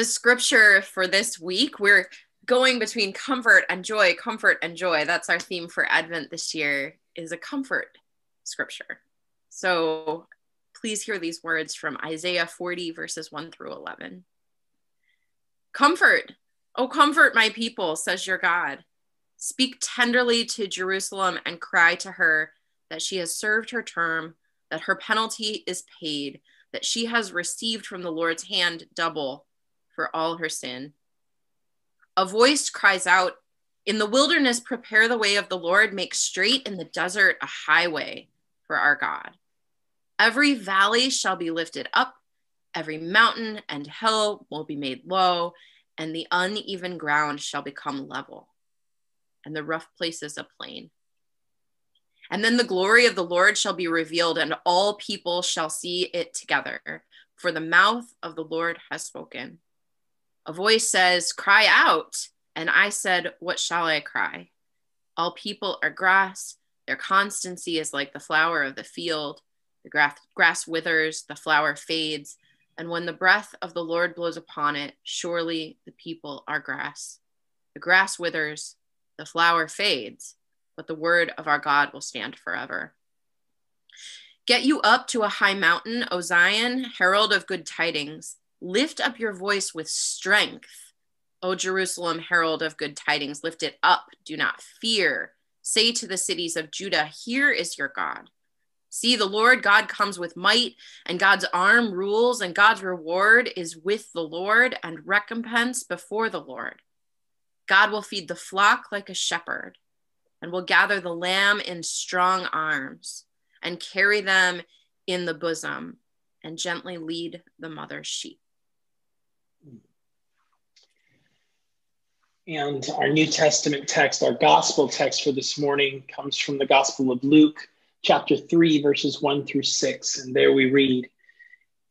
The scripture for this week, we're going between comfort and joy, comfort and joy. That's our theme for Advent this year is a comfort scripture. So please hear these words from Isaiah 40 verses 1 through 11. Comfort, oh comfort my people, says your God. Speak tenderly to Jerusalem and cry to her that she has served her term, that her penalty is paid, that she has received from the Lord's hand double for all her sin. A voice cries out, In the wilderness, prepare the way of the Lord, make straight in the desert a highway for our God. Every valley shall be lifted up, every mountain and hill will be made low, and the uneven ground shall become level and the rough places a plain. And then the glory of the Lord shall be revealed, and all people shall see it together, for the mouth of the Lord has spoken. A voice says, Cry out. And I said, What shall I cry? All people are grass, their constancy is like the flower of the field. The grass, grass withers, the flower fades, and when the breath of the Lord blows upon it, surely the people are grass. The grass withers, the flower fades, but the word of our God will stand forever. Get you up to a high mountain, O Zion, herald of good tidings. Lift up your voice with strength, O Jerusalem, herald of good tidings. Lift it up, do not fear. Say to the cities of Judah, Here is your God. See, the Lord God comes with might, and God's arm rules, and God's reward is with the Lord, and recompense before the Lord. God will feed the flock like a shepherd and will gather the lamb in strong arms and carry them in the bosom and gently lead the mother sheep. And our New Testament text, our gospel text for this morning, comes from the Gospel of Luke, chapter 3, verses 1 through 6. And there we read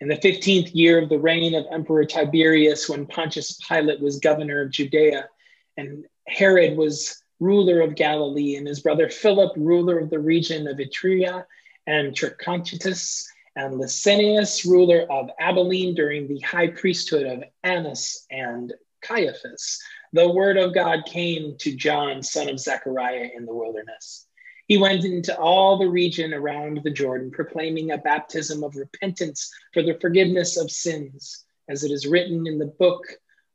In the 15th year of the reign of Emperor Tiberius, when Pontius Pilate was governor of Judea, and Herod was ruler of Galilee, and his brother Philip, ruler of the region of Ituraea, and Trachonitis, and Lysanias, ruler of Abilene during the high priesthood of Annas and Caiaphas. The word of God came to John, son of Zechariah, in the wilderness. He went into all the region around the Jordan, proclaiming a baptism of repentance for the forgiveness of sins, as it is written in the book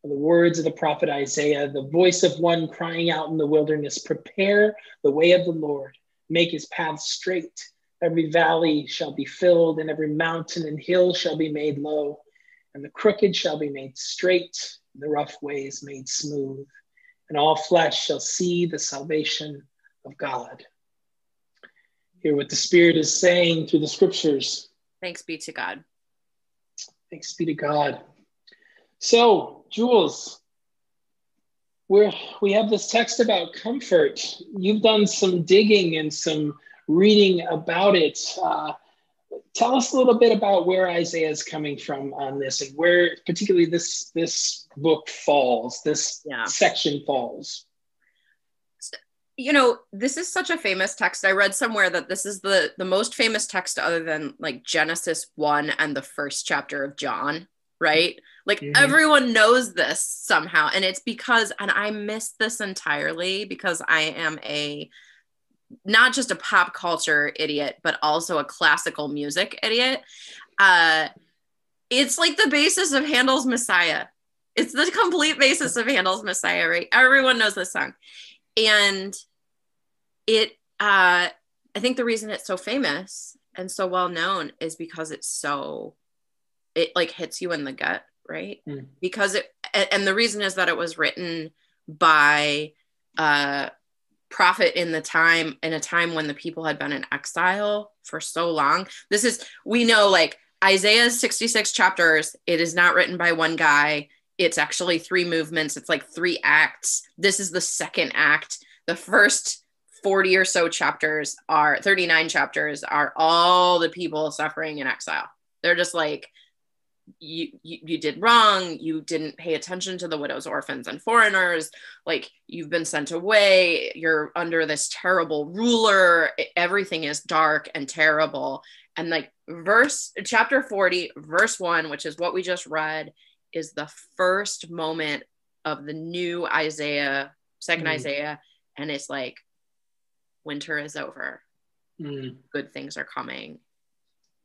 of the words of the prophet Isaiah, the voice of one crying out in the wilderness, prepare the way of the Lord, make his path straight. Every valley shall be filled, and every mountain and hill shall be made low, and the crooked shall be made straight, the rough ways made smooth, and all flesh shall see the salvation of God. Hear what the Spirit is saying through the scriptures. Thanks be to God. Thanks be to God. So, Jules, we're we have this text about comfort. You've done some digging and some reading about it. Uh, tell us a little bit about where Isaiah is coming from on this, and where particularly this this book falls, this yeah. section falls. You know, this is such a famous text. I read somewhere that this is the the most famous text other than like Genesis one and the first chapter of John right? Like mm-hmm. everyone knows this somehow. And it's because, and I miss this entirely because I am a not just a pop culture idiot, but also a classical music idiot. Uh, it's like the basis of Handel's Messiah. It's the complete basis of Handel's Messiah, right? Everyone knows this song. And it, uh, I think the reason it's so famous and so well known is because it's so it like hits you in the gut right mm. because it and the reason is that it was written by a prophet in the time in a time when the people had been in exile for so long. This is we know like isaiah's 66 chapters it is not written by one guy. It's actually three movements. It's like three acts. This is the second act. The first 40 or so chapters are 39 chapters are all the people suffering in exile. They're just like you, you, you did wrong. You didn't pay attention to the widows orphans and foreigners. Like you've been sent away. You're under this terrible ruler. Everything is dark and terrible. And like verse chapter 40 verse 1 which is what we just read is the first moment of the new Isaiah, 2nd Mm. Isaiah, and it's like winter is over, Mm, good things are coming.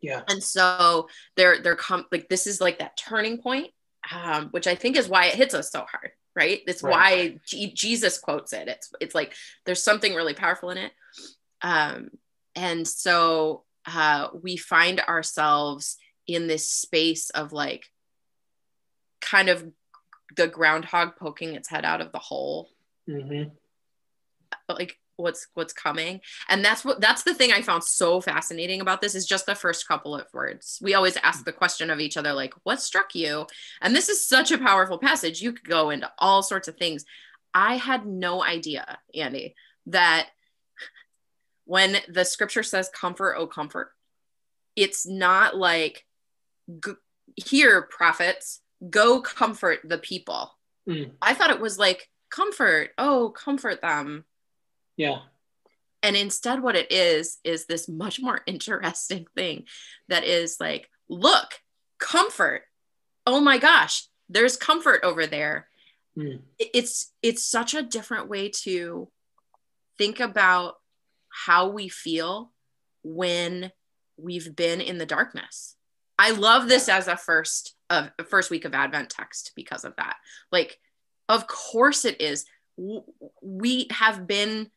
Yeah. And so they're they're com- like this is like that turning point, um, which I think is why it hits us so hard, right? It's Right. why G- Jesus quotes it. It's it's like there's something really powerful in it, um, and so uh, we find ourselves in this space of like kind of the groundhog poking its head out of the hole hmm like what's what's coming. And that's what that's the thing i found so fascinating about this is just the first couple of words. We always ask the question of each other like what struck you? And this is such a powerful passage. You could go into all sorts of things. I had no idea andy that when the scripture says comfort oh comfort it's not like g- here prophets go comfort the people. Mm. i thought it was like comfort oh comfort them Yeah. and instead what it is is this much more interesting thing that is like look comfort. Oh my gosh there's comfort over there. Mm. It's it's such a different way to think about how we feel when we've been in the darkness. I love this as a first of first week of advent text because of that. Like of course it is. We have been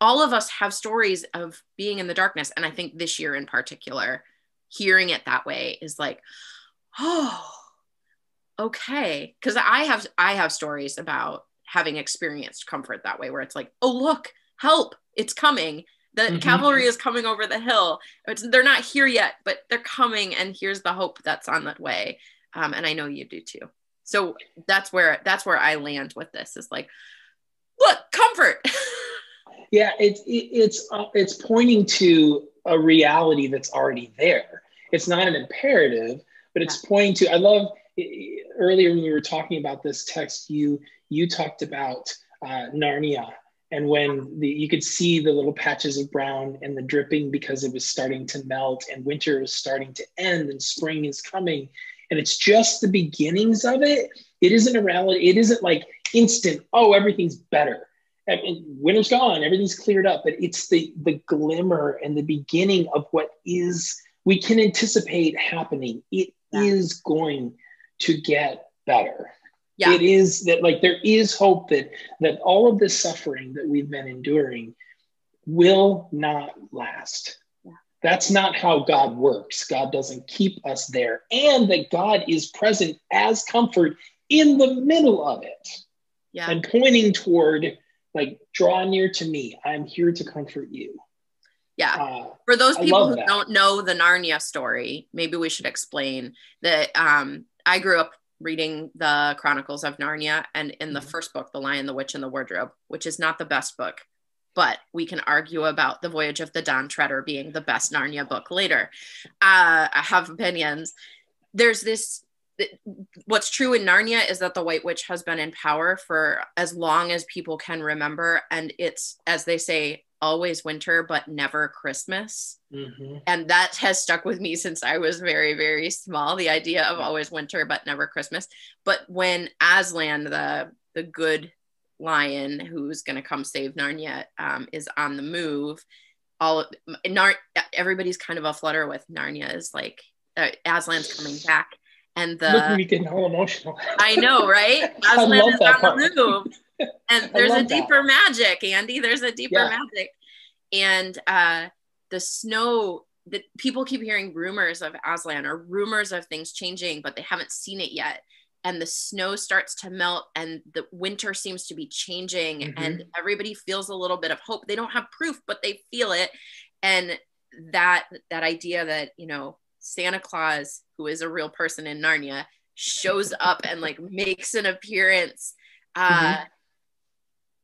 all of us have stories of being in the darkness. And i think this year in particular hearing it that way is like oh okay. Because i have i have stories about having experienced comfort that way where it's like oh look help it's coming. The Mhm. cavalry is coming over the hill. It's, they're not here yet but they're coming and here's the hope that's on that way. Um, and i know you do too. So that's where that's where i land with this is like look comfort Yeah, it's it, it's uh, it's pointing to a reality that's already there. It's not an imperative, but it's pointing to. I love earlier when we were talking about this text, you you talked about uh, Narnia, and when the you could see the little patches of brown and the dripping because it was starting to melt, and winter was starting to end, and spring is coming, and it's just the beginnings of it. It isn't a reality. It isn't like instant. Oh, everything's better and- and winter's gone everything's cleared up but it's the the glimmer and the beginning of what is we can anticipate happening. It is Yeah. going to get better. Yeah. It is that like there is hope that that all of this suffering that we've been enduring will not last. Yeah. that's not how god works. God doesn't keep us there and that god is present as comfort in the middle of it. Yeah. And pointing toward like draw near to me i'm here to comfort you yeah uh, for those people who that. don't know the Narnia story, maybe we should explain that um, I grew up reading the Chronicles of Narnia, and in the Mhm. first book, The Lion, the Witch, and the Wardrobe, which is not the best book, but we can argue about The Voyage of the Dawn Treader being the best Narnia book later. Uh, I have opinions. There's this. What's true in Narnia is that the White Witch has been in power for as long as people can remember, and it's, as they say, always winter, but never Christmas mhm. and that has stuck with me since I was very, very small. The idea of always winter but never Christmas. But when Aslan, the the good lion who's going to come save Narnia, um, is on the move, all Nar- everybody's kind of a flutter with Narnia is like uh, Aslan's coming back, and look the me getting all emotional I know, right? I Aslan is on part. the move. And there's a love that. deeper magic, Andy. There's a deeper Yeah. magic. And uh the snow that people keep hearing rumors of Aslan or rumors of things changing, but they haven't seen it yet. And the snow starts to melt and the winter seems to be changing Mhm. and everybody feels a little bit of hope. They don't have proof, but they feel it. And that that idea that, you know, Santa Claus, who is a real person in Narnia, shows up and like makes an appearance. Uh Mhm.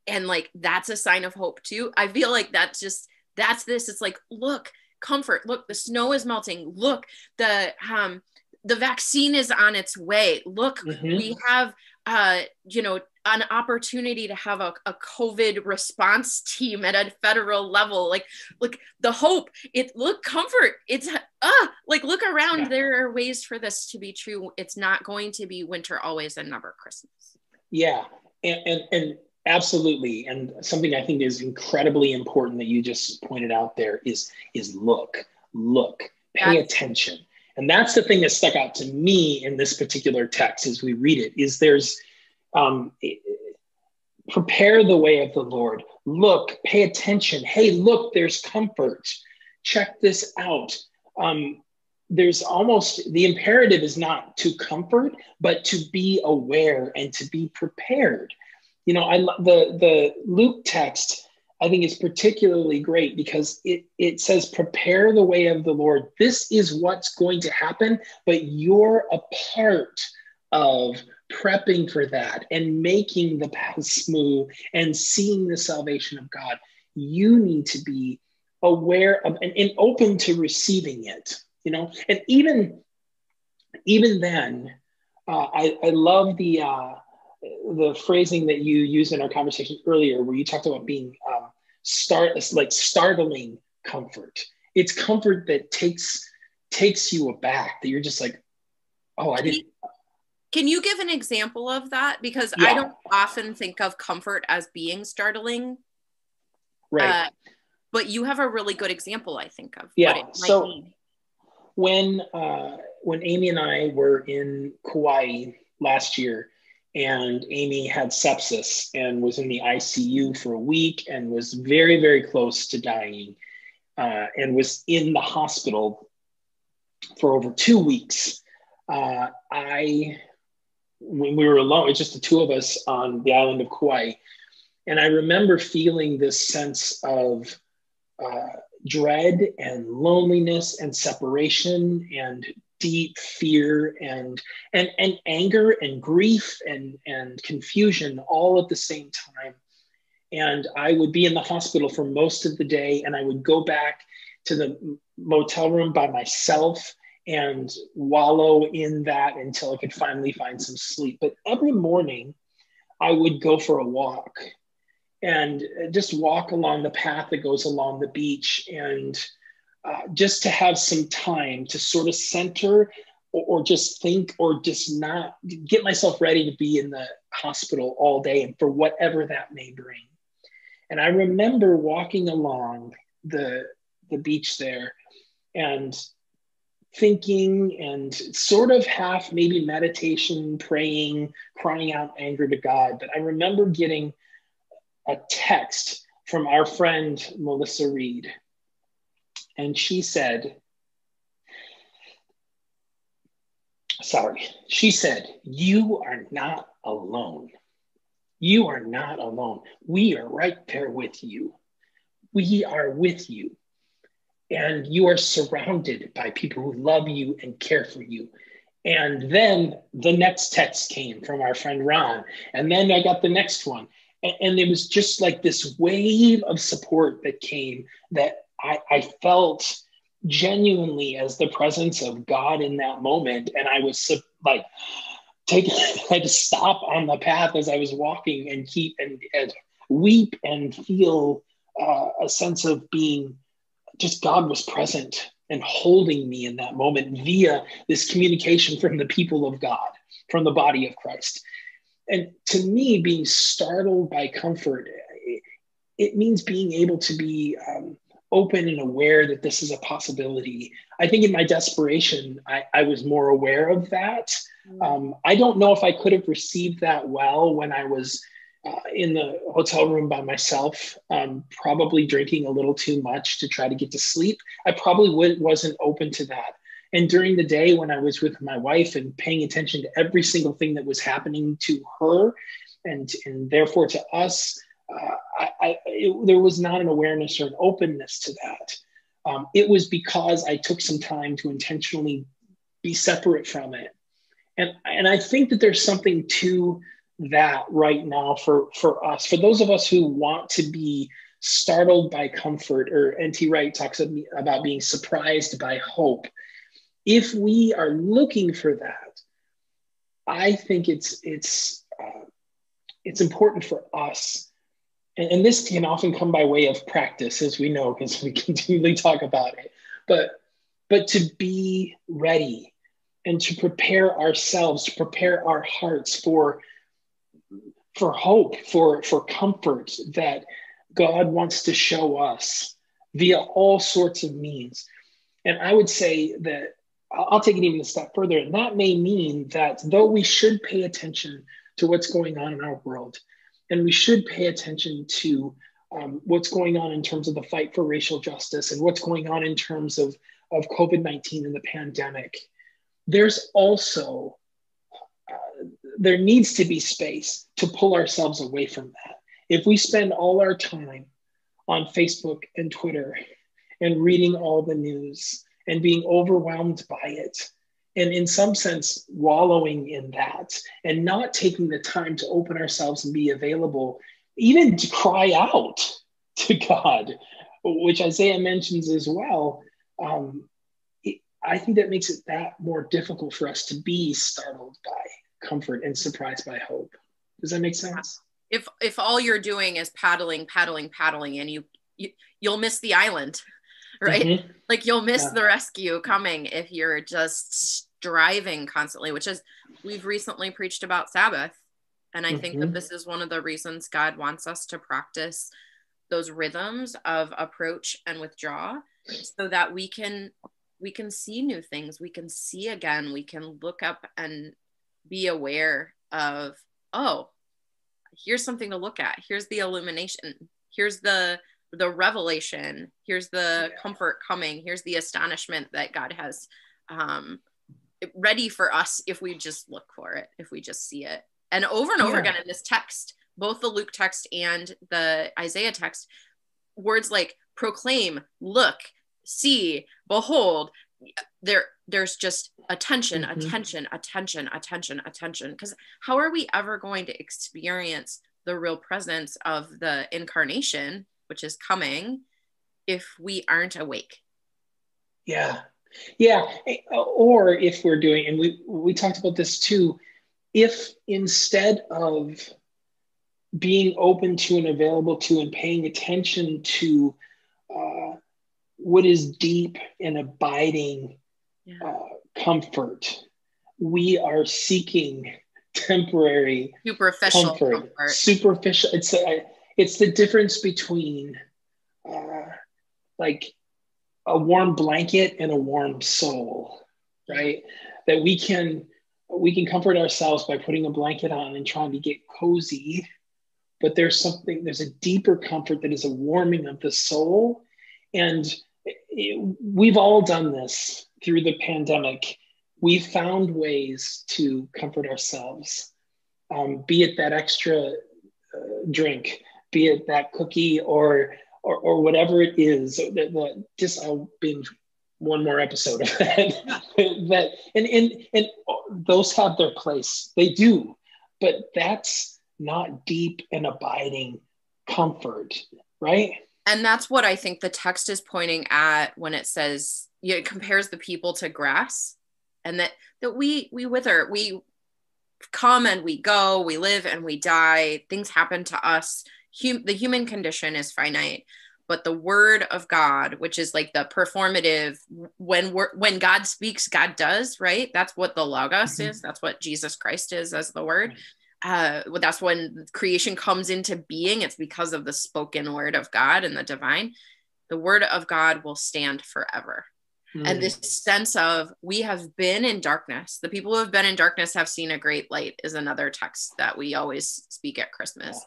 and like that's a sign of hope too. I feel like that's just that's this. It's like, look, comfort. Look, the snow is melting. Look, the um the vaccine is on its way. Look, Mhm. we have uh you know an opportunity to have a, a covid response team at a federal level. Like look the hope it look comfort it's ah like look around. Yeah. there are ways for this to be true. It's not going to be winter always and never christmas. Yeah and and, and absolutely. And something i think is incredibly important that you just pointed out there is is look look pay that's- attention. And that's the thing that stuck out to me in this particular text as we read it is there's um, prepare the way of the Lord. Look, pay attention. Hey, look, there's comfort. Check this out. Um, there's almost the imperative is not to comfort, but to be aware and to be prepared. You know, I the the Luke text I think is particularly great because it, it says, prepare the way of the Lord. This is what's going to happen, but you're a part of prepping for that and making the path smooth and seeing the salvation of God, you need to be aware of and, and open to receiving it. You know, and even even then, uh, I, I love the uh, the phrasing that you used in our conversation earlier, where you talked about being um, start like startling comfort. It's comfort that takes takes you aback. That you're just like, oh, I didn't can you give an example of that? Because yeah. I don't often think of comfort as being startling. Right. Uh, but you have a really good example, I think, of yeah. so mean. when uh, when Amy and I were in Kauai last year, and Amy had sepsis and was in the ICU for a week and was very, very close to dying, uh, and was in the hospital for over two weeks. Uh, I when we were alone, it's just the two of us on the island of Kauai. And I remember feeling this sense of uh, dread and loneliness and separation and deep fear and and and anger and grief and and confusion all at the same time and i would be in the hospital for most of the day and i would go back to the motel room by myself and wallow in that until I could finally find some sleep. But every morning, I would go for a walk and just walk along the path that goes along the beach and uh, just to have some time to sort of center or, or, just think or just not get myself ready to be in the hospital all day and for whatever that may bring. And I remember walking along the, the beach there and thinking and sort of half maybe meditation, praying, crying out anger to God. But I remember getting a text from our friend Melissa Reed. And she said, sorry, she said, You are not alone. You are not alone. We are right there with you. We are with you and you are surrounded by people who love you and care for you. And then the next text came from our friend Ron. And then I got the next one. And, and it was just like this wave of support that came that I, I felt genuinely as the presence of God in that moment. And I was like, take, I had to stop on the path as I was walking and keep and, and weep and feel uh, a sense of being just God was present and holding me in that moment via this communication from the people of God, from the body of Christ. And to me, being startled by comfort, it, it means being able to be um, open and aware that this is a possibility. I think in my desperation, I, I was more aware of that. Mm. Um, I don't know if I could have received that well when I was uh, in the hotel room by myself, um, probably drinking a little too much to try to get to sleep. I probably would, wasn't open to that. And during the day, when I was with my wife and paying attention to every single thing that was happening to her and, and therefore to us, uh, I, I, it, there was not an awareness or an openness to that. Um, it was because I took some time to intentionally be separate from it. And, and I think that there's something to that right now for for us for those of us who want to be startled by comfort or N.T. Wright talks about being surprised by hope if we are looking for that i think it's it's uh, it's important for us. And, and this can often come by way of practice, as we know, because we continually talk about it. But but to be ready and to prepare ourselves, to prepare our hearts for for hope, for for comfort that God wants to show us via all sorts of means. And I would say that I'll take it even a step further. And that may mean that though we should pay attention to what's going on in our world, and we should pay attention to um, what's going on in terms of the fight for racial justice and what's going on in terms of, of COVID 19 and the pandemic, there's also, there needs to be space to pull ourselves away from that. If we spend all our time on Facebook and Twitter and reading all the news and being overwhelmed by it. And in some sense, wallowing in that and not taking the time to open ourselves and be available, even to cry out to God, which Isaiah mentions as well. Um, I think that makes it that more difficult for us to be startled by comfort and surprised by hope. Does that make sense? If if all you're doing is paddling, paddling, paddling, and you, you you'll miss the island, right? Mm-hmm. Like you'll miss yeah. the rescue coming if you're just striving constantly, which is we've recently preached about Sabbath. And I mm-hmm. think that mm-hmm. this is one of the reasons God wants us to practice those rhythms of approach and withdraw so that we can we can see new things we can see again we can look up and be aware of oh here's something to look at. Here's the illumination. Here's the the revelation. Here's the yeah. comfort coming. Here's the astonishment that god has um, ready for us if we just look for it if we just see it. And over and over yeah. again in this text both the luke text and the isaiah text words like proclaim look see behold there there's just attention mm-hmm. attention attention attention attention. Because how are we ever going to experience the real presence of the incarnation which is coming if we aren't awake? Yeah. Yeah. Or if we're doing and we we talked about this too if instead of being open to and available to and paying attention to what is deep and abiding yeah. uh, comfort we are seeking temporary superficial comfort, comfort. superficial it's a, it's the difference between uh, like a warm blanket and a warm soul right that we can we can comfort ourselves by putting a blanket on and trying to get cozy but there's something there's a deeper comfort that is a warming of the soul and we've all done this through the pandemic we've found ways to comfort ourselves um, be it that extra uh, drink be it that cookie or or, or whatever it is that, that just I'll binge one more episode of that. that and, and and those have their place. They do, but that's not deep and abiding comfort, right? And that's what I think the text is pointing at when it says it compares the people to grass, and that that we we wither, we come and we go, we live and we die. Things happen to us. Hum- the human condition is finite but the word of god which is like the performative when we're, when god speaks god does right? That's what the logos mm-hmm. is. That's what jesus christ is as the word uh, that's when creation comes into being it's because of the spoken word of god and the divine the word of god will stand forever mm. and this sense of we have been in darkness the people who have been in darkness have seen a great light is another text that we always speak at christmas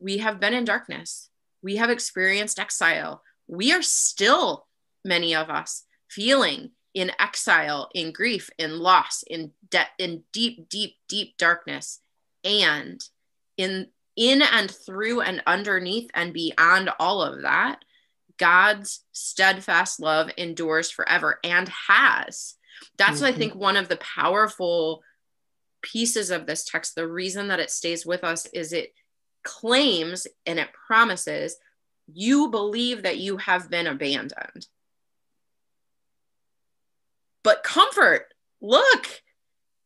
we have been in darkness. We have experienced exile. We are still, many of us, feeling in exile, in grief, in loss, in debt, in deep, deep, deep darkness. And in in and through and underneath and beyond all of that, God's steadfast love endures forever and has. That's, mm-hmm. I think, one of the powerful pieces of this text. The reason that it stays with us is it claims and it promises you believe that you have been abandoned. But comfort, look,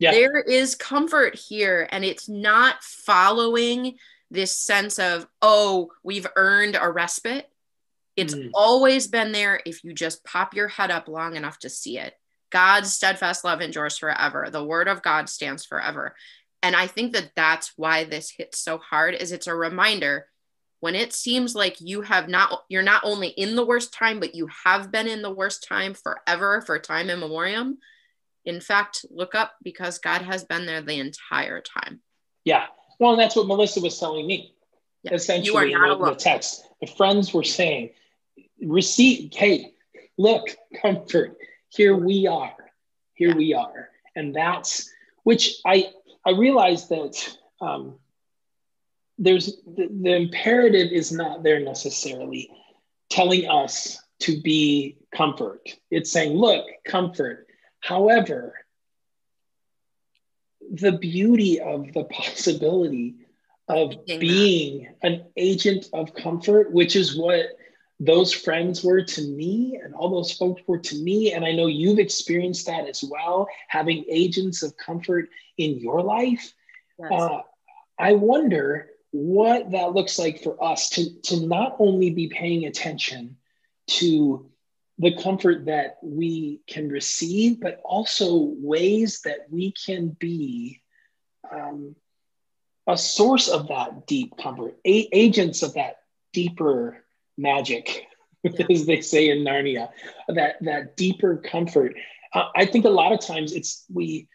Yeah. There is comfort here, and it's not following this sense of, oh, we've earned a respite. It's Mm. always been there if you just pop your head up long enough to see it. God's steadfast love endures forever. The word of God stands forever. And I think that that's why this hits so hard is it's a reminder when it seems like you have not you're not only in the worst time but you have been in the worst time forever for time immemorial. In fact, look up because God has been there the entire time. Yeah. Well, and that's what Melissa was telling me. Yeah. Essentially, You are in not the, the alone. text, the friends were saying, "Receive, hey, look, comfort. Here we are. Here Yeah. we are." And that's which I I realized that um, there's the, the imperative is not there necessarily telling us to be comfort. It's saying, "Look, comfort." However, the beauty of the possibility of Being an agent of comfort, which is what those friends were to me and all those folks were to me. And I know you've experienced that as well, having agents of comfort in your life. Yes. Uh, I wonder what that looks like for us to, to not only be paying attention to the comfort that we can receive, but also ways that we can be um, a source of that deep comfort, a- agents of that deeper magic, Yeah. as they say in Narnia, that that deeper comfort. Uh, I think a lot of times it's we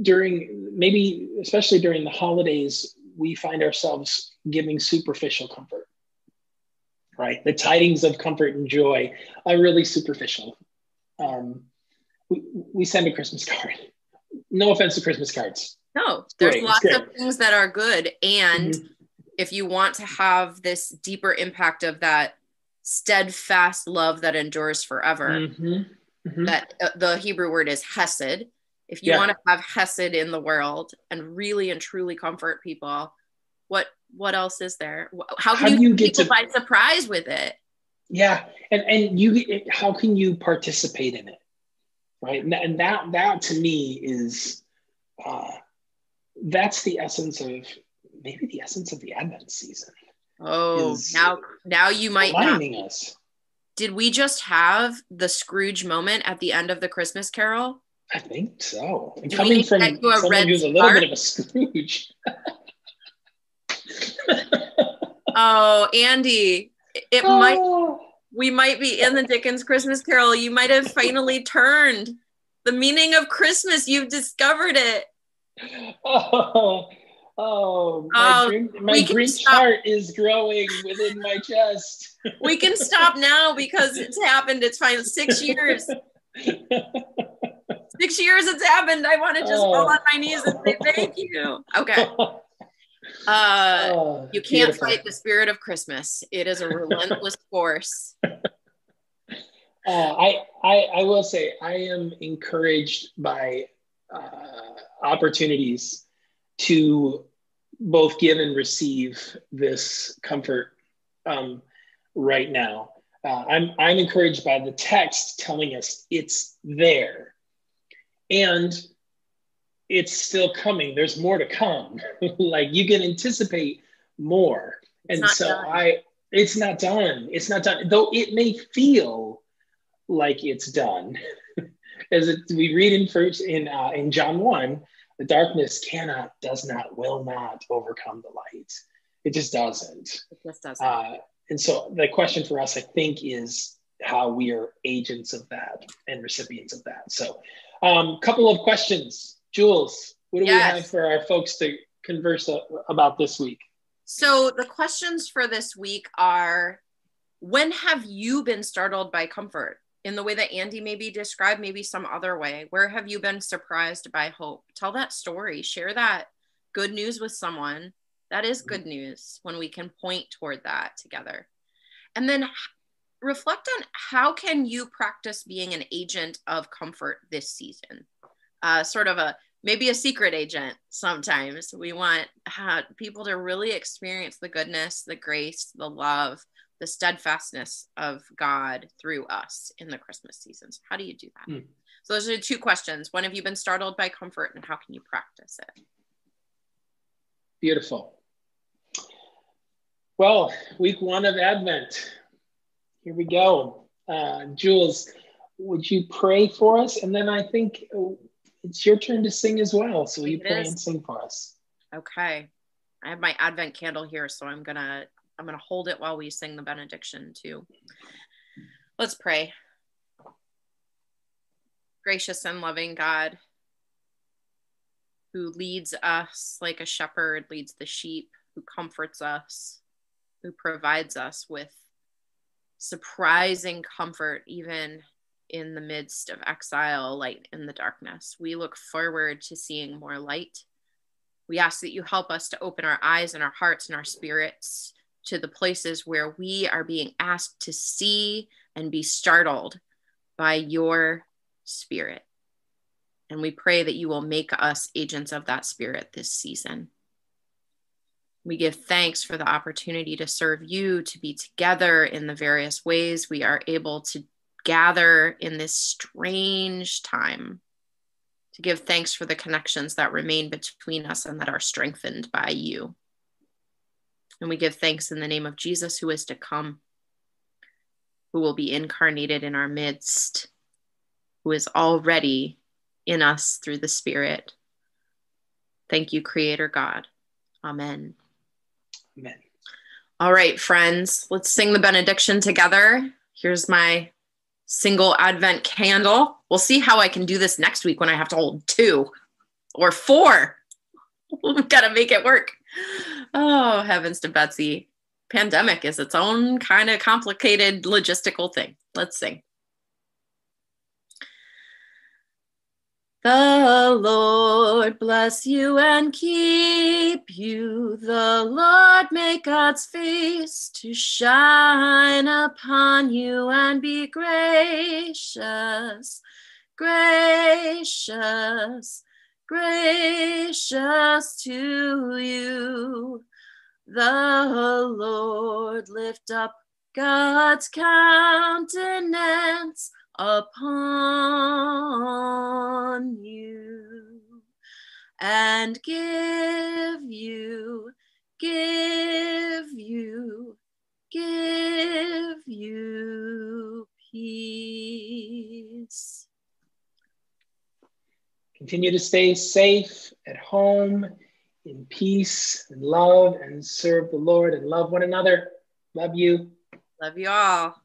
during maybe especially during the holidays we find ourselves giving superficial comfort right the tidings of comfort and joy are really superficial um, we, we send a christmas card no offense to christmas cards No, there's great, lots of things that are good. And Mhm. if you want to have this deeper impact of that steadfast love that endures forever, Mhm. Mhm. that uh, the Hebrew word is hesed. If you Yeah. want to have hesed in the world and really and truly comfort people, what what else is there? How can How you, you get get people to- by surprise with it? yeah and and you how can you participate in it right and, and that that to me is uh that's the essence of maybe the essence of the advent season Oh, now now you might not. us Did we just have the Scrooge moment at the end of the Christmas Carol? I think so and Do coming from get you a someone who's a little bit of a scrooge Oh, Andy, it might Oh. we might be in the Dickens Christmas Carol. You might have finally turned the meaning of Christmas. You've discovered it. oh, oh, my, Oh, Grinch, my Grinch heart is growing within my chest. We can stop now because it's happened. It's fine. Six years. Six years it's happened. I want to just Oh. fall on my knees and say thank you. Okay. Uh Oh, you can't beautiful. fight the spirit of Christmas. It is a relentless force. Uh, I, I, I will say I am encouraged by uh, opportunities to both give and receive this comfort um, right now. Uh, I'm, I'm encouraged by the text telling us it's there and it's still coming. There's more to come. like you can anticipate more. It's and so done. I, it's not done. It's not done. Though it may feel like it's done. As it, we read in first in uh, in John one, the darkness cannot, does not, will not overcome the light. It just doesn't. It just doesn't. Uh, and so the question for us, I think, is how we are agents of that and recipients of that. So, um, couple of questions, Jules. What do we have for our folks to converse about this week? So the questions for this week are when have you been startled by comfort in the way that Andy maybe described, maybe some other way? Where have you been surprised by hope? Tell that story, share that good news with someone. That is good news when we can point toward that together. And then reflect on how can you practice being an agent of comfort this season? Uh, sort of a maybe a secret agent sometimes we want uh, people to really experience the goodness the grace the love the steadfastness of god through us in the christmas seasons how do you do that Hmm. So those are two questions. When have you been startled by comfort and how can you practice it? Beautiful. Well, week one of Advent. Here we go. Uh, Jules, would you pray for us? And then I think it's your turn to sing as well. So you pray is. and sing for us? Okay. I have my Advent candle here, so I'm gonna I'm gonna hold it while we sing the benediction too. Let's pray. Gracious and loving God, who leads us like a shepherd leads the sheep, who comforts us, who provides us with surprising comfort, even in the midst of exile, light in the darkness. We look forward to seeing more light. We ask that you help us to open our eyes and our hearts and our spirits to the places where we are being asked to see and be startled by your spirit. And we pray that you will make us agents of that spirit this season. We give thanks for the opportunity to serve you, to be together in the various ways we are able to gather in this strange time, to give thanks for the connections that remain between us and that are strengthened by you. And we give thanks in the name of Jesus, who is to come, who will be incarnated in our midst, who is already in us through the Spirit. Thank you, Creator God. Amen. Amen. All right, friends, let's sing the benediction together. Here's my single Advent candle. We'll see how I can do this next week when I have to hold two or four. We've got to make it work. Oh, heavens to Betsy. Pandemic is its own kind of complicated logistical thing. Let's sing. The Lord bless you and keep you. The Lord make God's face to shine upon you and be gracious, gracious, gracious to you. The Lord lift up God's countenance upon you and give you, give you, give you peace. Continue to stay safe at home, in peace and love, and serve the Lord and love one another. Love you. Love you all.